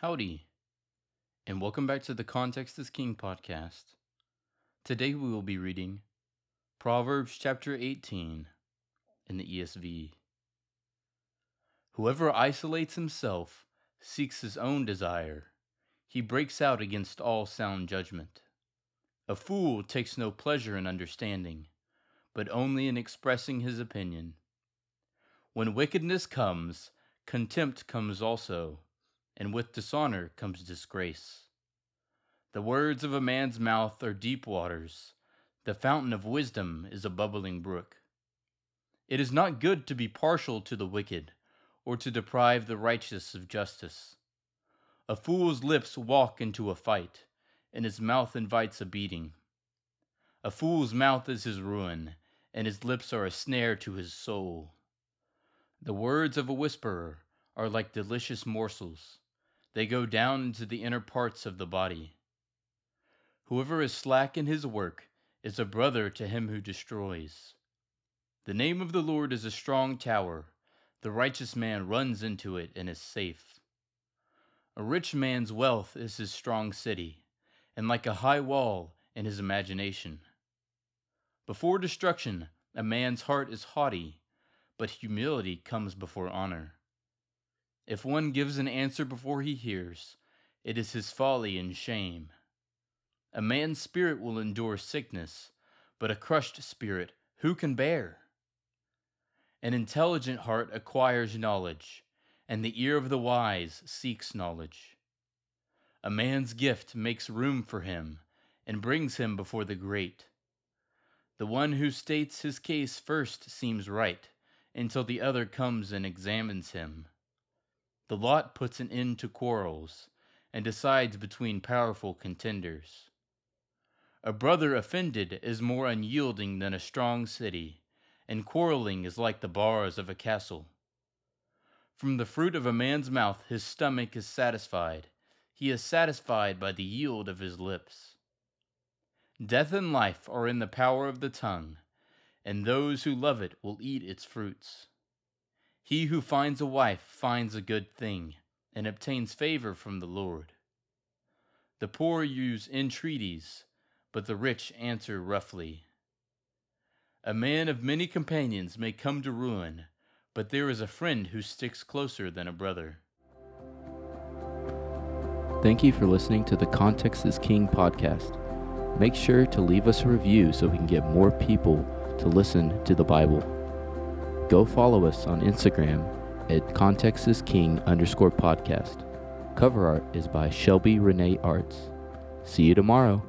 Howdy, and welcome back to the Context is King podcast. Today we will be reading Proverbs chapter 18 in the ESV. Whoever isolates himself seeks his own desire, he breaks out against all sound judgment. A fool takes no pleasure in understanding, but only in expressing his opinion. When wickedness comes, contempt comes also and with dishonor comes disgrace. The words of a man's mouth are deep waters, the fountain of wisdom is a bubbling brook. It is not good to be partial to the wicked, or to deprive the righteous of justice. A fool's lips walk into a fight, and his mouth invites a beating. A fool's mouth is his ruin, and his lips are a snare to his soul. The words of a whisperer are like delicious morsels they go down into the inner parts of the body. Whoever is slack in his work is a brother to him who destroys. The name of the Lord is a strong tower. The righteous man runs into it and is safe. A rich man's wealth is his strong city, and like a high wall in his imagination. Before destruction, a man's heart is haughty, but humility comes before honor. If one gives an answer before he hears, it is his folly and shame. A man's spirit will endure sickness, but a crushed spirit who can bear? An intelligent heart acquires knowledge, and the ear of the wise seeks knowledge. A man's gift makes room for him and brings him before the great. The one who states his case first seems right until the other comes and examines him. The lot puts an end to quarrels and decides between powerful contenders. A brother offended is more unyielding than a strong city, and quarreling is like the bars of a castle. From the fruit of a man's mouth his stomach is satisfied. He is satisfied by the yield of his lips. Death and life are in the power of the tongue, and those who love it will eat its fruits. He who finds a wife finds a good thing and obtains favor from the Lord. The poor use entreaties, but the rich answer roughly. A man of many companions may come to ruin, but there is a friend who sticks closer than a brother. Thank you for listening to the Context is King podcast. Make sure to leave us a review so we can get more people to listen to the Bible go follow us on Instagram at contextisking underscore podcast. Cover art is by Shelby Renee Arts. See you tomorrow.